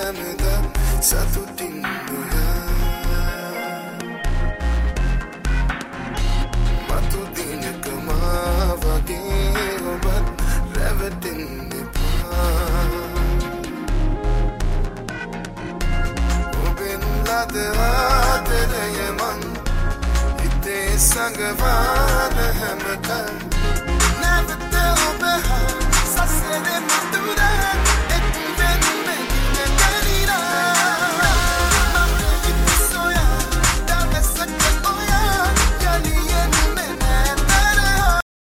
හැමදා සතුටින් නොයා මතු දිනක මා වගේ ඔබත් රැවටෙන්න එපා. ඔබෙන් ලද ආදරය මං හිතේ සඟවාන හැමකල්